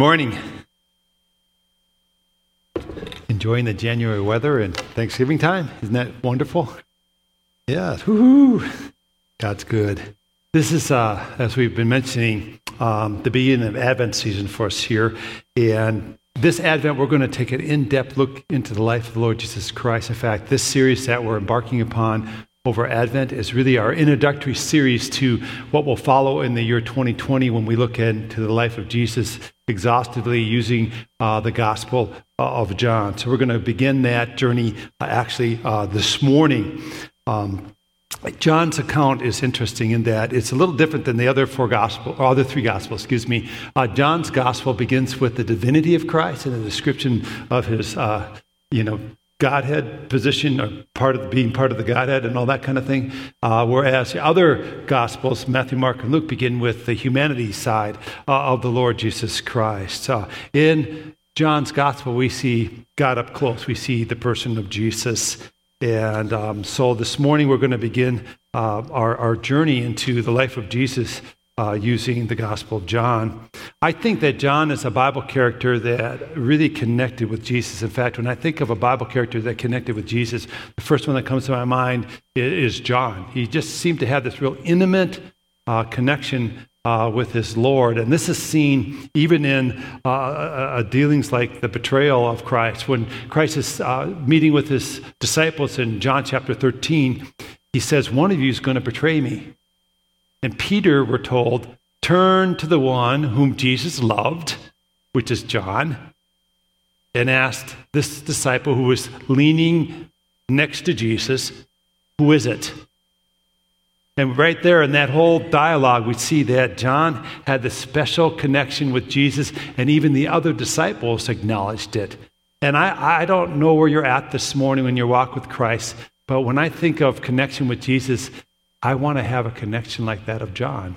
morning. Enjoying the January weather and Thanksgiving time. Isn't that wonderful? Yeah, woohoo! God's good. This is, uh, as we've been mentioning, um, the beginning of Advent season for us here. And this Advent, we're going to take an in depth look into the life of the Lord Jesus Christ. In fact, this series that we're embarking upon over Advent is really our introductory series to what will follow in the year 2020 when we look into the life of Jesus exhaustively using uh, the Gospel uh, of John. So we're going to begin that journey uh, actually uh, this morning. Um, John's account is interesting in that it's a little different than the other four gospel, or other three gospels, excuse me. Uh, John's gospel begins with the divinity of Christ and the description of his, uh, you know, Godhead position, or part of being part of the Godhead, and all that kind of thing. Uh, whereas the other Gospels, Matthew, Mark, and Luke, begin with the humanity side uh, of the Lord Jesus Christ. Uh, in John's Gospel, we see God up close. We see the person of Jesus. And um, so this morning, we're going to begin uh, our, our journey into the life of Jesus uh, using the Gospel of John. I think that John is a Bible character that really connected with Jesus. In fact, when I think of a Bible character that connected with Jesus, the first one that comes to my mind is John. He just seemed to have this real intimate uh, connection uh, with his Lord. And this is seen even in uh, uh, uh dealings like the betrayal of Christ. When Christ is uh, meeting with his disciples in John chapter 13, he says, One of you is going to betray me. And Peter, we're told, turned to the one whom Jesus loved, which is John, and asked this disciple who was leaning next to Jesus, Who is it? And right there in that whole dialogue, we see that John had this special connection with Jesus, and even the other disciples acknowledged it. And I, I don't know where you're at this morning when you walk with Christ, but when I think of connection with Jesus, I want to have a connection like that of John.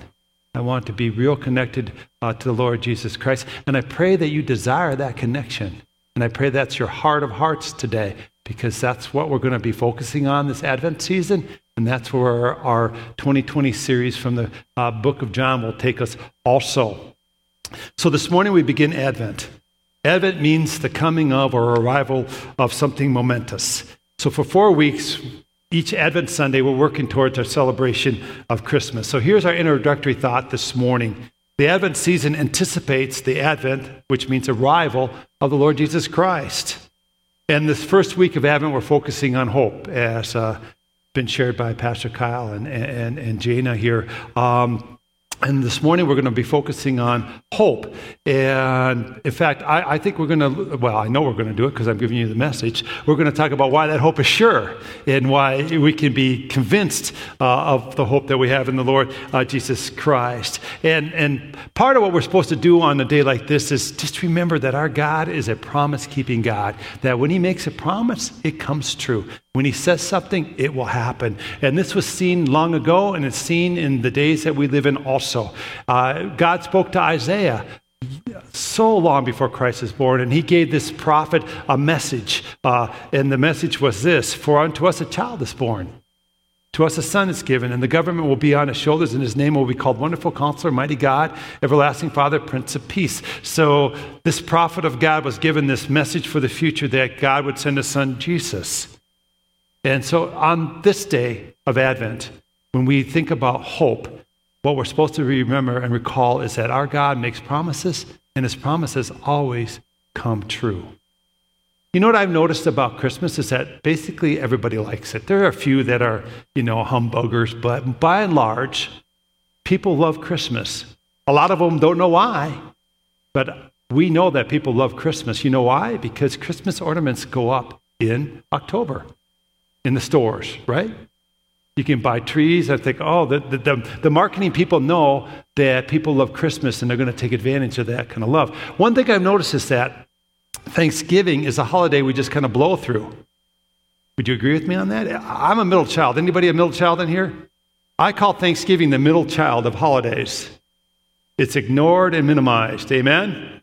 I want to be real connected uh, to the Lord Jesus Christ. And I pray that you desire that connection. And I pray that's your heart of hearts today, because that's what we're going to be focusing on this Advent season. And that's where our 2020 series from the uh, book of John will take us also. So this morning we begin Advent. Advent means the coming of or arrival of something momentous. So for four weeks, each Advent Sunday, we're working towards our celebration of Christmas. So here's our introductory thought this morning. The Advent season anticipates the Advent, which means arrival of the Lord Jesus Christ. And this first week of Advent, we're focusing on hope, as uh, been shared by Pastor Kyle and, and, and Jana here. Um, and this morning we're going to be focusing on hope. And in fact, I, I think we're going to, well, I know we're going to do it because I'm giving you the message. We're going to talk about why that hope is sure and why we can be convinced uh, of the hope that we have in the Lord uh, Jesus Christ. And, and part of what we're supposed to do on a day like this is just remember that our God is a promise keeping God, that when He makes a promise, it comes true. When he says something, it will happen. And this was seen long ago, and it's seen in the days that we live in also. Uh, God spoke to Isaiah so long before Christ was born, and he gave this prophet a message. Uh, and the message was this For unto us a child is born. To us a son is given, and the government will be on his shoulders, and his name will be called Wonderful Counselor, Mighty God, Everlasting Father, Prince of Peace. So, this prophet of God was given this message for the future that God would send a son, Jesus. And so on this day of Advent, when we think about hope, what we're supposed to remember and recall is that our God makes promises, and his promises always come true. You know what I've noticed about Christmas is that basically everybody likes it. There are a few that are, you know, humbuggers, but by and large, people love Christmas. A lot of them don't know why, but we know that people love Christmas. You know why? Because Christmas ornaments go up in October in the stores, right? You can buy trees. I think, oh, the, the, the, marketing people know that people love Christmas and they're going to take advantage of that kind of love. One thing I've noticed is that Thanksgiving is a holiday we just kind of blow through. Would you agree with me on that? I'm a middle child. Anybody a middle child in here? I call Thanksgiving the middle child of holidays. It's ignored and minimized. Amen?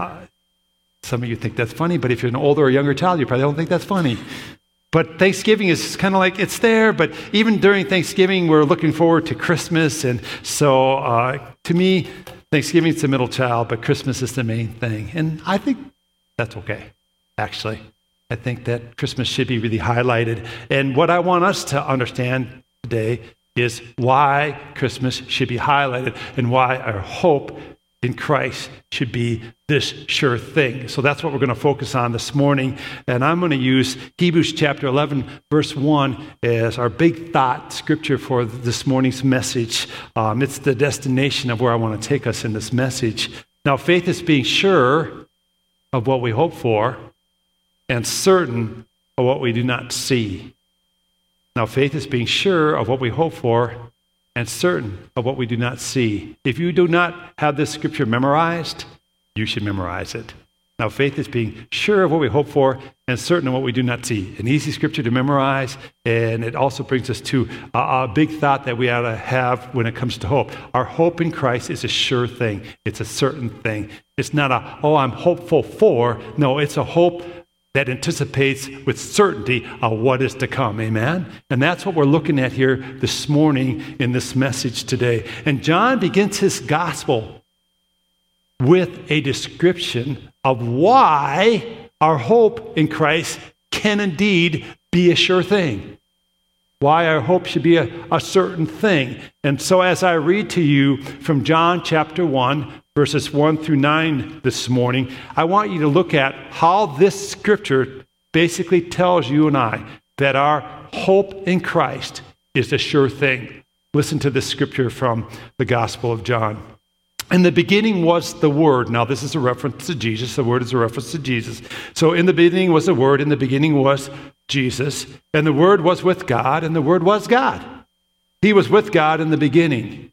Uh, some of you think that's funny, but if you're an older or younger child, you probably don't think that's funny. But Thanksgiving is kind of like it's there, but even during Thanksgiving, we're looking forward to Christmas. And so uh, to me, Thanksgiving is the middle child, but Christmas is the main thing. And I think that's okay, actually. I think that Christmas should be really highlighted. And what I want us to understand today is why Christmas should be highlighted and why our hope in Christ should be this sure thing. So that's what we're going to focus on this morning. And I'm going to use Hebrews chapter 11, verse 1 as our big thought scripture for this morning's message. Um, it's the destination of where I want to take us in this message. Now, faith is being sure of what we hope for and certain of what we do not see. Now, faith is being sure of what we hope for and certain of what we do not see. If you do not have this scripture memorized, you should memorize it. Now, faith is being sure of what we hope for and certain of what we do not see. An easy scripture to memorize, and it also brings us to a, a, big thought that we ought to have when it comes to hope. Our hope in Christ is a sure thing, it's a certain thing. It's not a, oh, I'm hopeful for. No, it's a hope that anticipates with certainty of what is to come. Amen? And that's what we're looking at here this morning in this message today. And John begins his gospel with a description of why our hope in Christ can indeed be a sure thing. Why our hope should be a, a certain thing. And so, as I read to you from John chapter 1, verses 1 through 9 this morning, I want you to look at how this scripture basically tells you and I that our hope in Christ is a sure thing. Listen to this scripture from the Gospel of John. In the beginning was the Word. Now, this is a reference to Jesus. The Word is a reference to Jesus. So, in the beginning was the Word. In the beginning was Jesus. And the Word was with God, and the Word was God. He was with God in the beginning.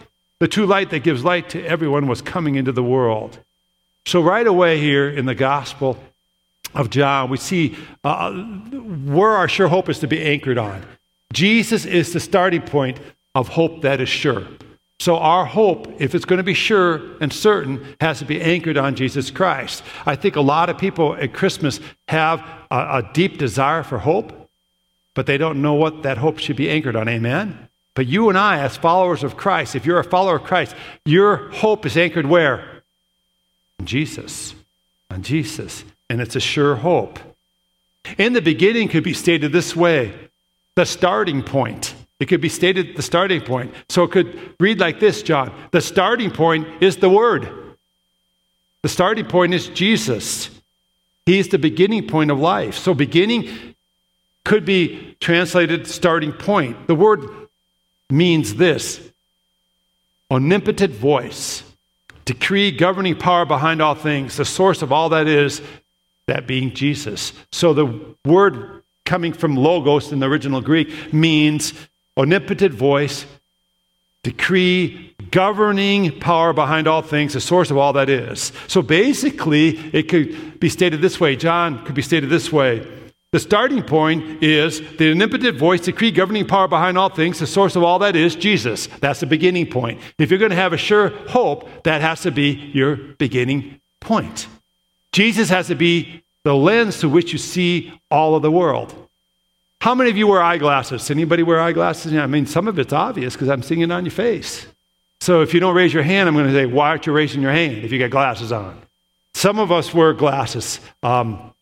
The true light that gives light to everyone was coming into the world. So, right away here in the Gospel of John, we see uh, where our sure hope is to be anchored on. Jesus is the starting point of hope that is sure. So, our hope, if it's going to be sure and certain, has to be anchored on Jesus Christ. I think a lot of people at Christmas have a, a deep desire for hope, but they don't know what that hope should be anchored on. Amen? But you and I, as followers of Christ, if you're a follower of Christ, your hope is anchored where? In Jesus. On Jesus. And it's a sure hope. In the beginning could be stated this way the starting point. It could be stated the starting point. So it could read like this, John. The starting point is the Word. The starting point is Jesus. He's the beginning point of life. So beginning could be translated starting point. The word means this omnipotent voice, decree, governing power behind all things, the source of all that is, that being Jesus. So the word coming from logos in the original Greek means omnipotent voice, decree, governing power behind all things, the source of all that is. So basically, it could be stated this way. John could be stated this way the starting point is the omnipotent voice, decree, governing power behind all things. The source of all that is Jesus. That's the beginning point. If you're going to have a sure hope, that has to be your beginning point. Jesus has to be the lens through which you see all of the world. How many of you wear eyeglasses? Anybody wear eyeglasses? I mean, some of it's obvious because I'm seeing it on your face. So if you don't raise your hand, I'm going to say, why aren't you raising your hand if you got glasses on? Some of us wear glasses. Um,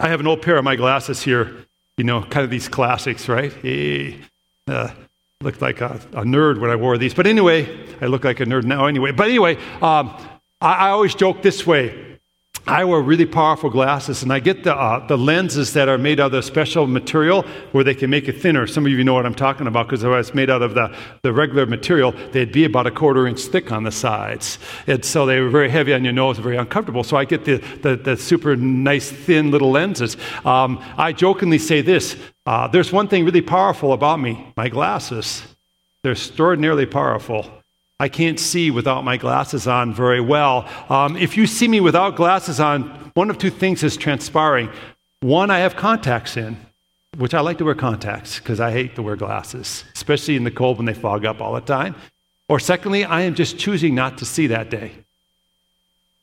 I have an old pair of my glasses here, you know, kind of these classics, right? Hey, uh, looked like a, a, nerd when I wore these. But anyway, I look like a nerd now anyway. But anyway, um, I, I always joke this way I wear really powerful glasses, and I get the, uh, the lenses that are made out of a special material where they can make it thinner. Some of you know what I'm talking about because if it's made out of the, the regular material, they'd be about a quarter inch thick on the sides. And so they were very heavy on your nose, very uncomfortable. So I get the, the, the super nice, thin little lenses. Um, I jokingly say this uh, there's one thing really powerful about me my glasses. They're extraordinarily powerful. I can't see without my glasses on very well. Um, if you see me without glasses on, one of two things is transpiring. One, I have contacts in, which I like to wear contacts because I hate to wear glasses, especially in the cold when they fog up all the time. Or secondly, I am just choosing not to see that day.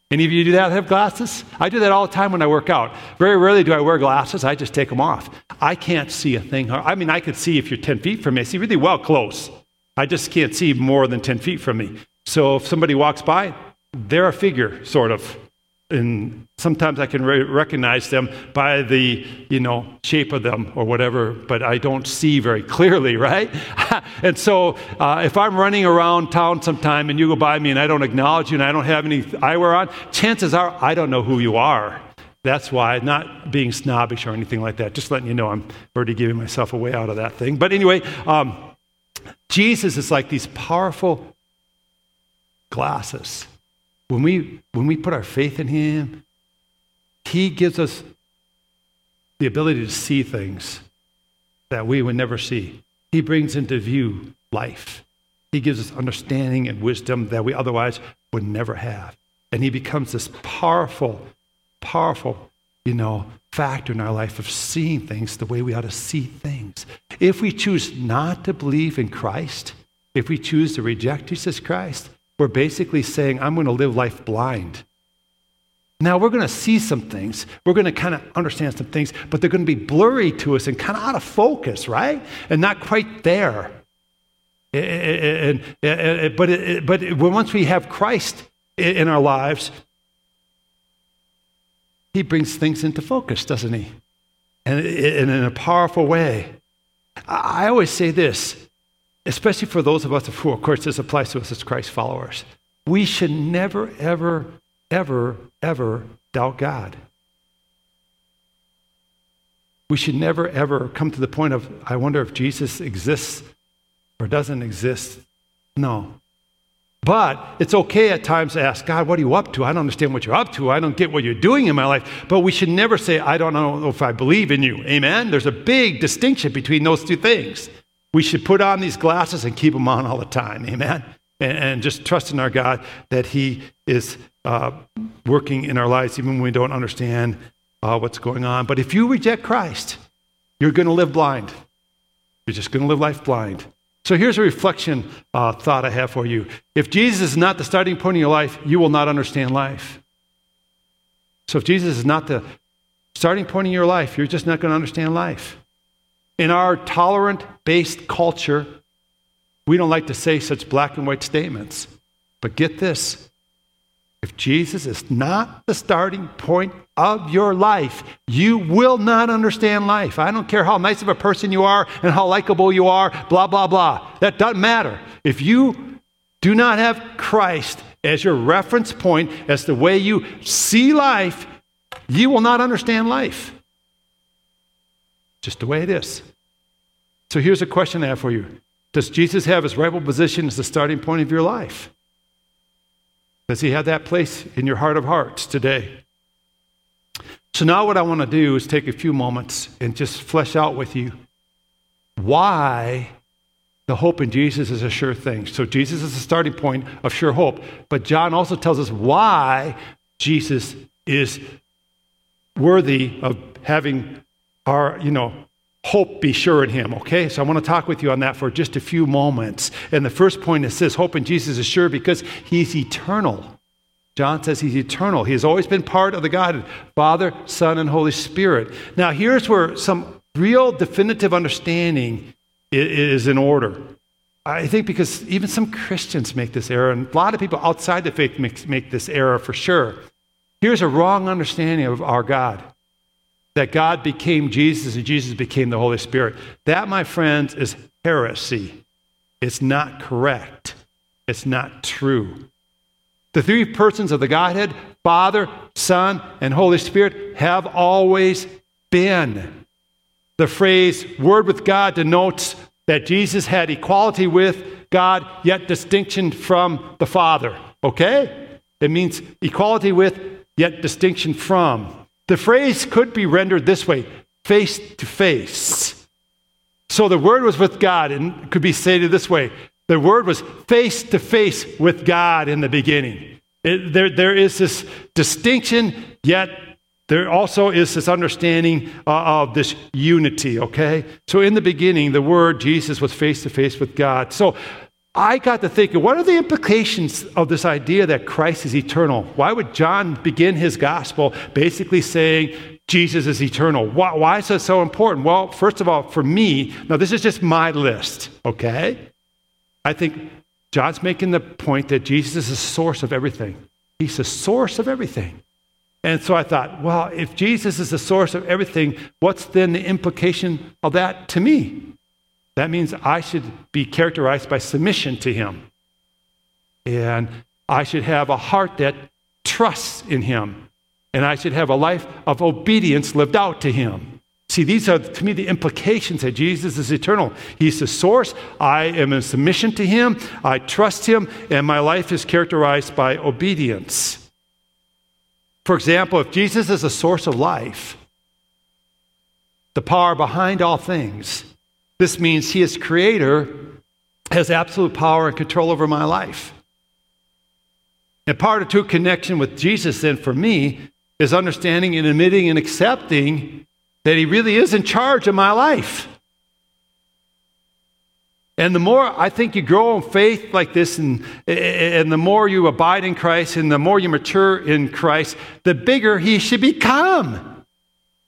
Any of you do that, have glasses? I do that all the time when I work out. Very rarely do I wear glasses, I just take them off. I can't see a thing. I mean, I could see if you're 10 feet from me, I see really well close. I just can't see more than 10 feet from me. So if somebody walks by, they're a figure, sort of. And sometimes I can re- recognize them by the, you know, shape of them or whatever, but I don't see very clearly, right? and so uh, if I'm running around town sometime and you go by me and I don't acknowledge you and I don't have any eyewear on, chances are I don't know who you are. That's why, not being snobbish or anything like that, just letting you know I'm already giving myself away out of that thing. But anyway, um, Jesus is like these powerful glasses. When we, when we put our faith in Him, He gives us the ability to see things that we would never see. He brings into view life. He gives us understanding and wisdom that we otherwise would never have. And He becomes this powerful, powerful, you know, factor in our life of seeing things the way we ought to see things. If we choose not to believe in Christ, if we choose to reject Jesus Christ, we're basically saying, I'm going to live life blind. Now, we're going to see some things. We're going to kind of understand some things, but they're going to be blurry to us and kind of out of focus, right? And not quite there. And, and, and, but, but once we have Christ in our lives, he brings things into focus, doesn't he? And, in a powerful way. I always say this, especially for those of us who, of course, this applies to us as Christ followers. We should never, ever, ever, ever doubt God. We should never, ever come to the point of, I wonder if Jesus exists or doesn't exist. No. But it's okay at times to ask, God, what are you up to? I don't understand what you're up to. I don't get what you're doing in my life. But we should never say, I don't know if I believe in you. Amen? There's a big distinction between those two things. We should put on these glasses and keep them on all the time. Amen? And, and just trust in our God that He is uh, working in our lives even when we don't understand uh, what's going on. But if you reject Christ, you're going to live blind. You're just going to live life blind. So here's a reflection uh, thought I have for you. If Jesus is not the starting point of your life, you will not understand life. So if Jesus is not the starting point of your life, you're just not going to understand life. In our tolerant based culture, we don't like to say such black and white statements. But get this if Jesus is not the starting point of your life, you will not understand life. I don't care how nice of a person you are and how likable you are, blah, blah, blah. That doesn't matter. If you do not have Christ as your reference point, as the way you see life, you will not understand life. Just the way it is. So here's a question I have for you Does Jesus have his rightful position as the starting point of your life? Does he have that place in your heart of hearts today? So, now what I want to do is take a few moments and just flesh out with you why the hope in Jesus is a sure thing. So, Jesus is the starting point of sure hope. But John also tells us why Jesus is worthy of having our, you know, hope be sure in him okay? So i want to talk with you on that for just a few moments. And the first point is this hope in jesus is sure because he's eternal. John says he's eternal. He has always been part of the god father son and holy spirit. Now here's where some real definitive understanding is in order. I think because even some christians make this error and a lot of people outside the faith make, make this error for sure. Here's a wrong understanding of our god that God became Jesus and Jesus became the Holy Spirit. That, my friends, is heresy. It's not correct. It's not true. The three persons of the Godhead, Father, Son, and Holy Spirit, have always been. The phrase word with God denotes that Jesus had equality with God, yet distinction from the Father. Okay? It means equality with, yet distinction from. The phrase could be rendered this way face to face. So the Word was with God, and could be stated this way The Word was face to face with God in the beginning. It, there, there is this distinction, yet there also is this understanding uh, of this unity, okay? So in the beginning, the Word, Jesus, was face to face with God. So I got to thinking, what are the implications of this idea that Christ is eternal? Why would John begin his gospel basically saying Jesus is eternal? Why, why is that so important? Well, first of all, for me, now this is just my list, okay? I think John's making the point that Jesus is the source of everything. He's the source of everything. And so I thought, well, if Jesus is the source of everything, what's then the implication of that to me? That means I should be characterized by submission to him. And I should have a heart that trusts in him. And I should have a life of obedience lived out to him. See, these are to me the implications that Jesus is eternal. He's the source. I am in submission to him. I trust him. And my life is characterized by obedience. For example, if Jesus is the source of life, the power behind all things, this means he is creator, has absolute power and control over my life. And part of true connection with Jesus, then, for me, is understanding and admitting and accepting that he really is in charge of my life. And the more I think you grow in faith like this, and, and the more you abide in Christ, and the more you mature in Christ, the bigger He should become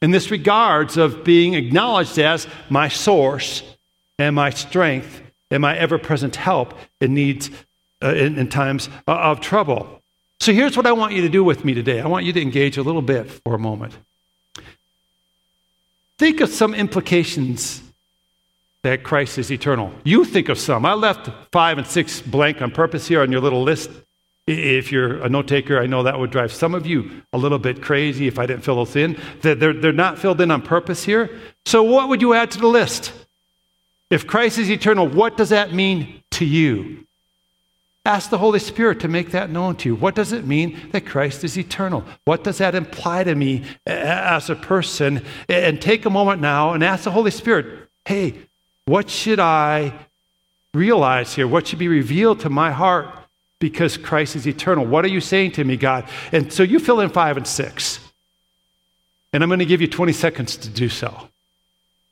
in this regards of being acknowledged as my source and my strength and my ever present help in needs uh, in, in times of trouble. So here's what I want you to do with me today. I want you to engage a little bit for a moment. Think of some implications that Christ is eternal. You think of some. I left five and six blank on purpose here on your little list. If you're a note taker, I know that would drive some of you a little bit crazy if I didn't fill those in. They're, they're not filled in on purpose here. So, what would you add to the list? If Christ is eternal, what does that mean to you? Ask the Holy Spirit to make that known to you. What does it mean that Christ is eternal? What does that imply to me as a person? And take a moment now and ask the Holy Spirit, hey, what should I realize here? What should be revealed to my heart because Christ is eternal? What are you saying to me, God? And so you fill in five and six. And I'm going to give you 20 seconds to do so.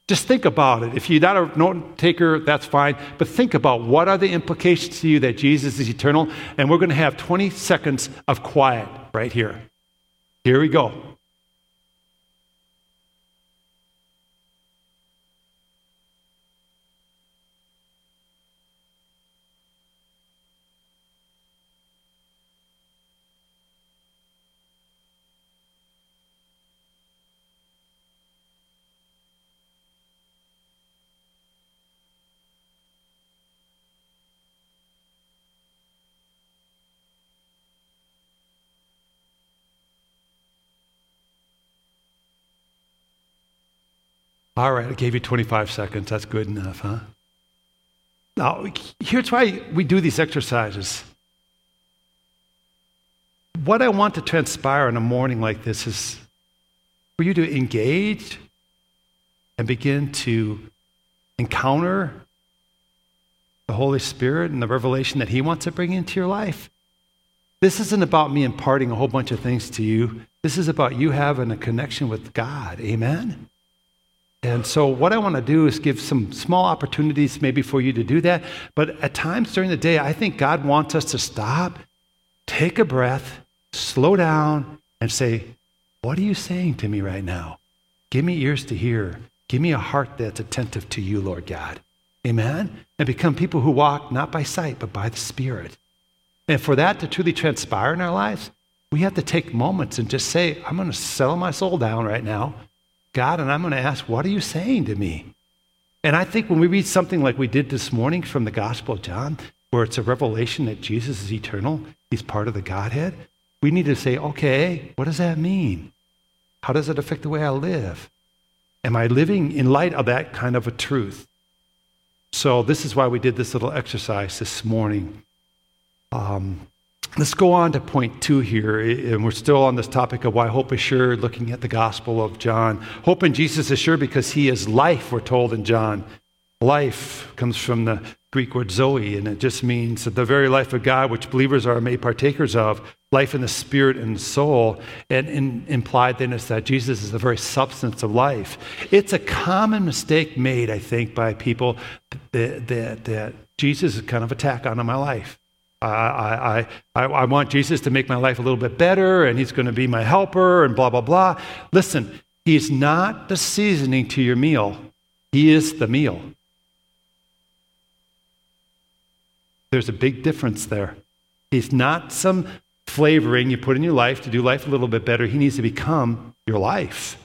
Just think about it. If you're not a note taker, that's fine. But think about what are the implications to you that Jesus is eternal. And we're going to have 20 seconds of quiet right here. Here we go. All right, I gave you 25 seconds. That's good enough, huh? Now, here's why we do these exercises. What I want to transpire in a morning like this is for you to engage and begin to encounter the Holy Spirit and the revelation that He wants to bring into your life. This isn't about me imparting a whole bunch of things to you. This is about you having a connection with God. Amen? And so, what I want to do is give some small opportunities maybe for you to do that. But at times during the day, I think God wants us to stop, take a breath, slow down, and say, What are you saying to me right now? Give me ears to hear. Give me a heart that's attentive to you, Lord God. Amen? And become people who walk not by sight, but by the Spirit. And for that to truly transpire in our lives, we have to take moments and just say, I'm going to settle my soul down right now. God, and I'm going to ask, what are you saying to me? And I think when we read something like we did this morning from the Gospel of John, where it's a revelation that Jesus is eternal, he's part of the Godhead, we need to say, okay, what does that mean? How does it affect the way I live? Am I living in light of that kind of a truth? So, this is why we did this little exercise this morning. Um, Let's go on to point two here, and we're still on this topic of why hope is sure, looking at the Gospel of John. Hope in Jesus is sure because he is life, we're told in John. Life comes from the Greek word zoe, and it just means the very life of God, which believers are made partakers of, life in the spirit and soul. And, implied then is that Jesus is the very substance of life. It's a common mistake made, I think, by people that, that, that Jesus is kind of a tack on my life. I, I, I, I want Jesus to make my life a little bit better, and he's going to be my helper, and blah, blah, blah. Listen, he's not the seasoning to your meal, he is the meal. There's a big difference there. He's not some flavoring you put in your life to do life a little bit better. He needs to become your life.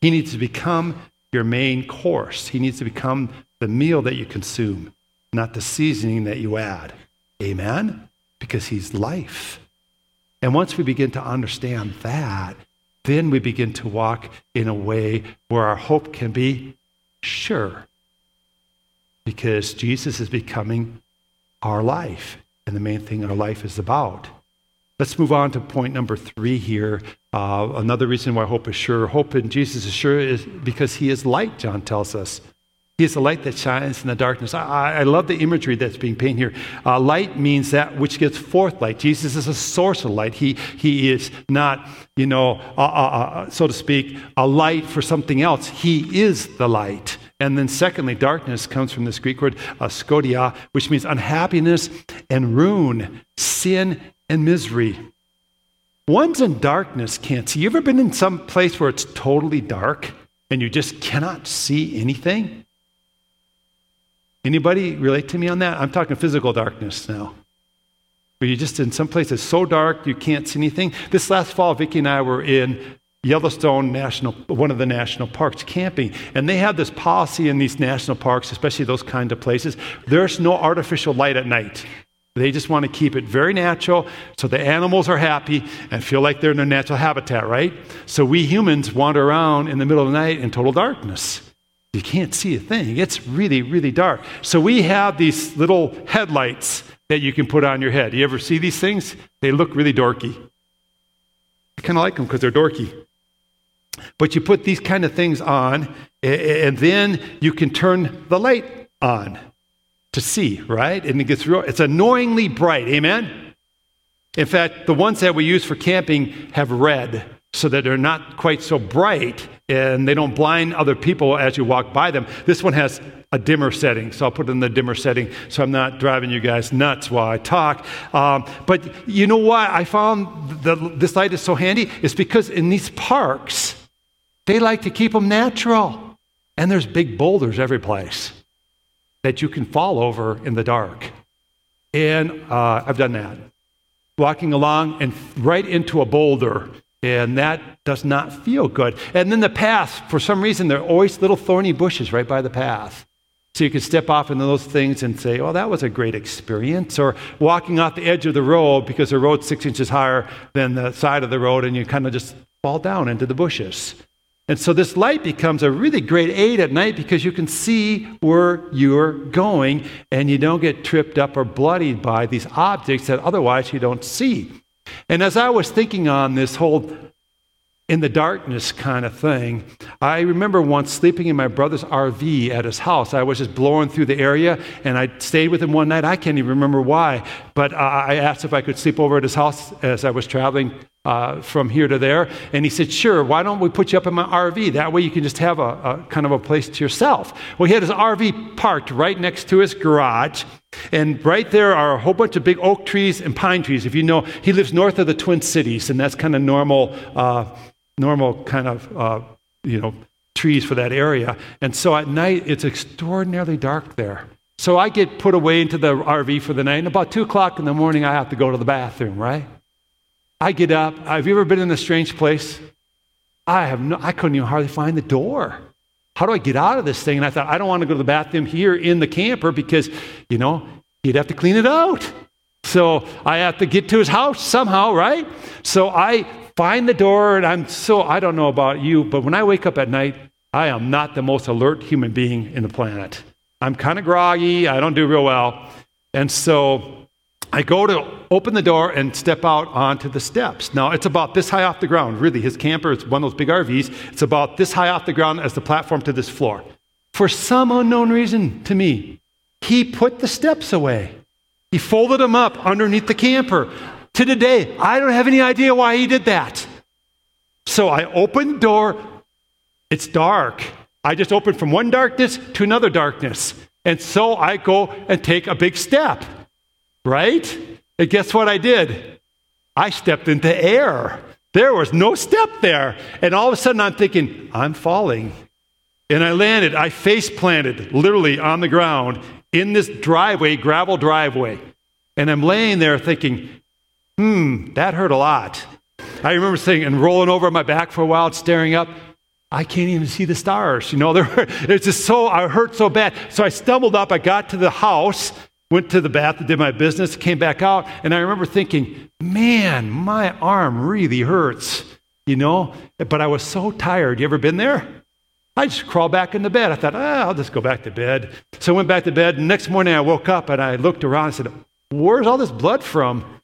He needs to become your main course. He needs to become the meal that you consume, not the seasoning that you add. Amen? Because he's life. And once we begin to understand that, then we begin to walk in a way where our hope can be sure. Because Jesus is becoming our life, and the main thing our life is about. Let's move on to point number three here. Uh, another reason why hope is sure. Hope in Jesus is sure is because he is light, John tells us. He is the light that shines in the darkness. I, I love the imagery that's being painted here. Uh, light means that which gives forth light. Jesus is a source of light. He, he is not, you know, uh, uh, uh so to speak, a light for something else. He is the light. And then, secondly, darkness comes from this Greek word skotia, which means unhappiness and ruin, sin and misery. One's in darkness can't see. You ever been in some place where it's totally dark and you just cannot see anything? Anybody relate to me on that? I'm talking physical darkness now. Where you're just in some places so dark you can't see anything. This last fall, Vicki and I were in Yellowstone National, one of the national parks, camping. And they have this policy in these national parks, especially those kind of places. There's no artificial light at night. They just want to keep it very natural so the animals are happy and feel like they're in their natural habitat, right? So we humans wander around in the middle of the night in total darkness. You can't see a thing. It's really, really dark. So we have these little headlights that you can put on your head. You ever see these things? They look really dorky. I kind of like them because they're dorky. But you put these kind of things on, and then you can turn the light on to see, right? And it gets real, it's annoyingly bright. Amen? In fact, the ones that we use for camping have red so that they're not quite so bright and they don't blind other people as you walk by them. This one has a dimmer setting, so I'll put it in the dimmer setting so I'm not driving you guys nuts while I talk. Um, but you know why I found the, this light is so handy? It's because in these parks, they like to keep them natural. And there's big boulders every place that you can fall over in the dark. And uh, I've done that. Walking along and right into a boulder and that does not feel good. And then the path, for some reason, there are always little thorny bushes right by the path. So you can step off into those things and say, oh, that was a great experience. Or walking off the edge of the road because the road's six inches higher than the side of the road and you kind of just fall down into the bushes. And so this light becomes a really great aid at night because you can see where you're going and you don't get tripped up or bloodied by these objects that otherwise you don't see. And as I was thinking on this whole in the darkness kind of thing, I remember once sleeping in my brother's RV at his house. I was just blowing through the area and I stayed with him one night. I can't even remember why, but I asked if I could sleep over at his house as I was traveling uh, from here to there. And he said, Sure, why don't we put you up in my RV? That way you can just have a, a kind of a place to yourself. Well, he had his RV parked right next to his garage. And right there are a whole bunch of big oak trees and pine trees. If you know, he lives north of the Twin Cities, and that's kind of normal, uh, normal kind of, uh, you know, trees for that area. And so at night, it's extraordinarily dark there. So I get put away into the RV for the night, and about two o'clock in the morning, I have to go to the bathroom, right? I get up. Have you ever been in a strange place? I have no, I couldn't even hardly find the door how do I get out of this thing? And I thought, I don't want to go to the bathroom here in the camper because, you know, he'd have to clean it out. So I have to get to his house somehow, right? So I find the door, and I'm so, I don't know about you, but when I wake up at night, I am not the most alert human being in the planet. I'm kind of groggy, I don't do real well. And so I go to open the door and step out onto the steps. Now, it's about this high off the ground. Really, his camper is one of those big RVs. It's about this high off the ground as the platform to this floor. For some unknown reason to me, he put the steps away. He folded them up underneath the camper. To today, I don't have any idea why he did that. So I open the door. It's dark. I just open from one darkness to another darkness. And so I go and take a big step, right? And guess what I did? I stepped into air. There was no step there. And all of a sudden I'm thinking, I'm falling. And I landed, I face planted literally on the ground in this driveway, gravel driveway. And I'm laying there thinking, hmm, that hurt a lot. I remember sitting and rolling over my back for a while, staring up. I can't even see the stars. You know, it's just so, I hurt so bad. So I stumbled up, I got to the house, went to the bath, did my business, came back out, and I remember thinking, man, my arm really hurts, you know? But I was so tired. You ever been there? I just crawled back into bed. I thought, ah, I'll just go back to bed. So I went back to bed. And next morning I woke up and I looked around and said, Where's all this blood from?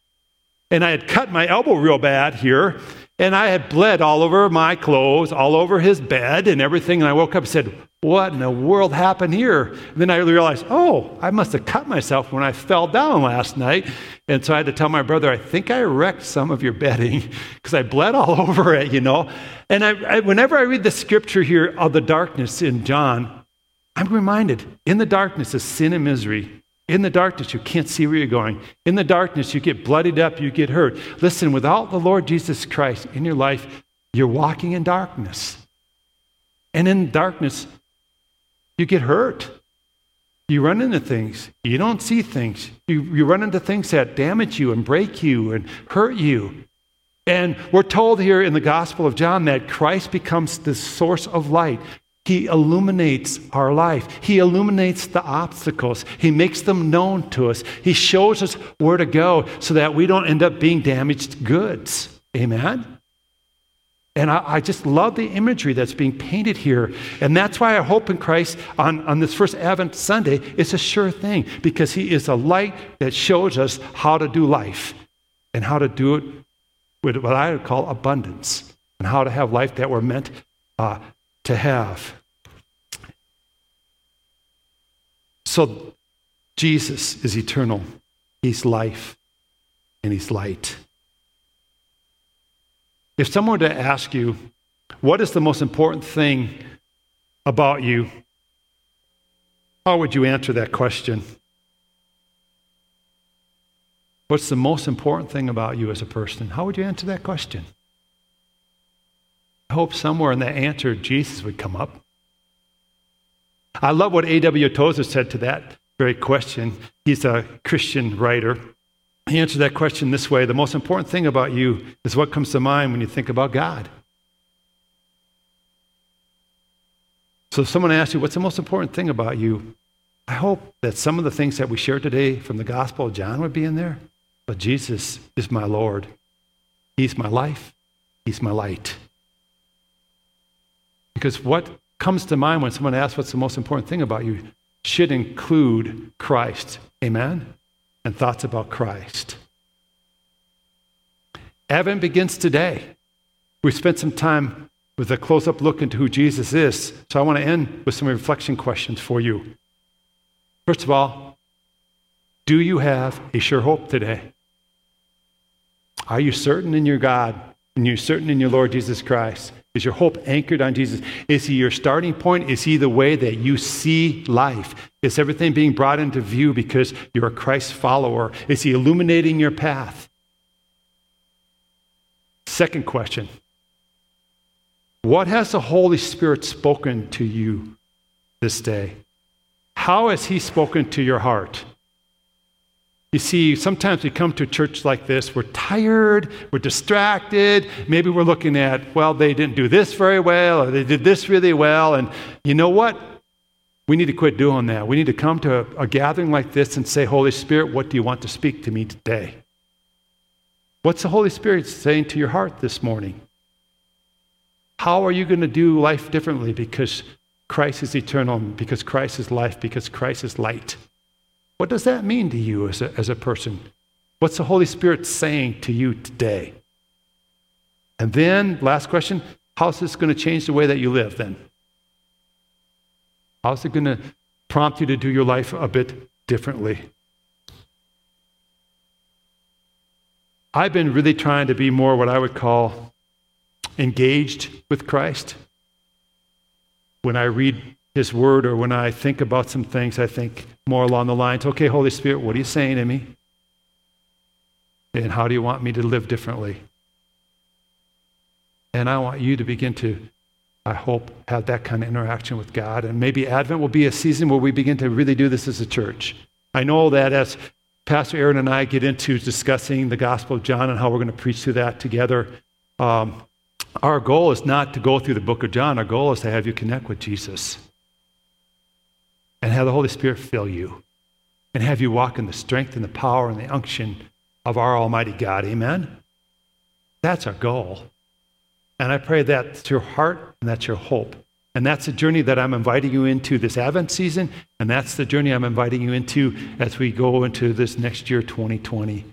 And I had cut my elbow real bad here. And I had bled all over my clothes, all over his bed, and everything. And I woke up and said, What in the world happened here? And then I realized, Oh, I must have cut myself when I fell down last night. And so I had to tell my brother, I think I wrecked some of your bedding because I bled all over it, you know. And I, I, whenever I read the scripture here of the darkness in John, I'm reminded in the darkness is sin and misery. In the darkness, you can't see where you're going. In the darkness, you get bloodied up, you get hurt. Listen, without the Lord Jesus Christ in your life, you're walking in darkness. And in darkness, you get hurt. You run into things. You don't see things. You, you run into things that damage you and break you and hurt you. And we're told here in the Gospel of John that Christ becomes the source of light. He illuminates our life. He illuminates the obstacles. He makes them known to us. He shows us where to go so that we don't end up being damaged goods. Amen? And I, I, just love the imagery that's being painted here. And that's why I hope in Christ on, on this first Advent Sunday, it's a sure thing because He is a light that shows us how to do life and how to do it with what I would call abundance and how to have life that we're meant uh, to have. So Jesus is eternal, He's life, and He's light. If someone were to ask you, what is the most important thing about you? How would you answer that question? What's the most important thing about you as a person? How would you answer that question? I hope somewhere in the answer Jesus would come up. I love what A.W. Tozer said to that very question. He's a Christian writer. He answered that question this way The most important thing about you is what comes to mind when you think about God. So if someone asks you, What's the most important thing about you? I hope that some of the things that we shared today from the Gospel of John would be in there. But Jesus is my Lord. He's my life. He's my light. Because what comes to mind when someone asks what's the most important thing about you should include Christ. Amen? And thoughts about Christ. Advent begins today. We spent some time with a close up look into who Jesus is. So I want to end with some reflection questions for you. First of all, do you have a sure hope today? Are you certain in your God and you're certain in your Lord Jesus Christ? Is your hope anchored on Jesus? Is he your starting point? Is he the way that you see life? Is everything being brought into view because you're a Christ follower? Is he illuminating your path? Second question What has the Holy Spirit spoken to you this day? How has he spoken to your heart? You see, sometimes we come to a church like this, we're tired, we're distracted, maybe we're looking at, well, they didn't do this very well, or they did this really well, and you know what? We need to quit doing that. We need to come to a, a gathering like this and say, Holy Spirit, what do you want to speak to me today? What's the Holy Spirit saying to your heart this morning? How are you going to do life differently because Christ is eternal, because Christ is life, because Christ is light? What does that mean to you as a, as a person? What's the Holy Spirit saying to you today? And then, last question how's this going to change the way that you live then? How's it going to prompt you to do your life a bit differently. I've been really trying to be more what I would call engaged with Christ. When I read his word or when I think about some things, I think more along the lines okay, Holy Spirit, what are you saying to me? And how do you want me to live differently? And I want you to begin to, I hope, have that kind of interaction with God. And maybe Advent will be a season where we begin to really do this as a church. I know that as Pastor Aaron and I get into discussing the Gospel of John and how we're going to preach through that together, um, our goal is not to go through the book of John. Our goal is to have you connect with Jesus and have the Holy Spirit fill you and have you walk in the strength and the power and the unction of our Almighty God. Amen? That's our goal. And I pray that's your heart and that's your hope. And that's the journey that I'm inviting you into this Advent season. And that's the journey I'm inviting you into as we go into this next year, 2020.